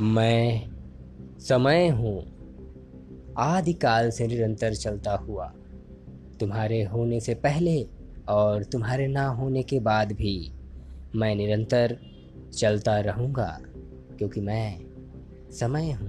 मैं, समय हूँ। आदिकाल से निरंतर चलता हुआ। तुम्हारे होने से पहले और तुम्हारे ना होने के बाद भी मैं निरंतर चलता रहूँगा, क्योंकि मैं समय हूँ।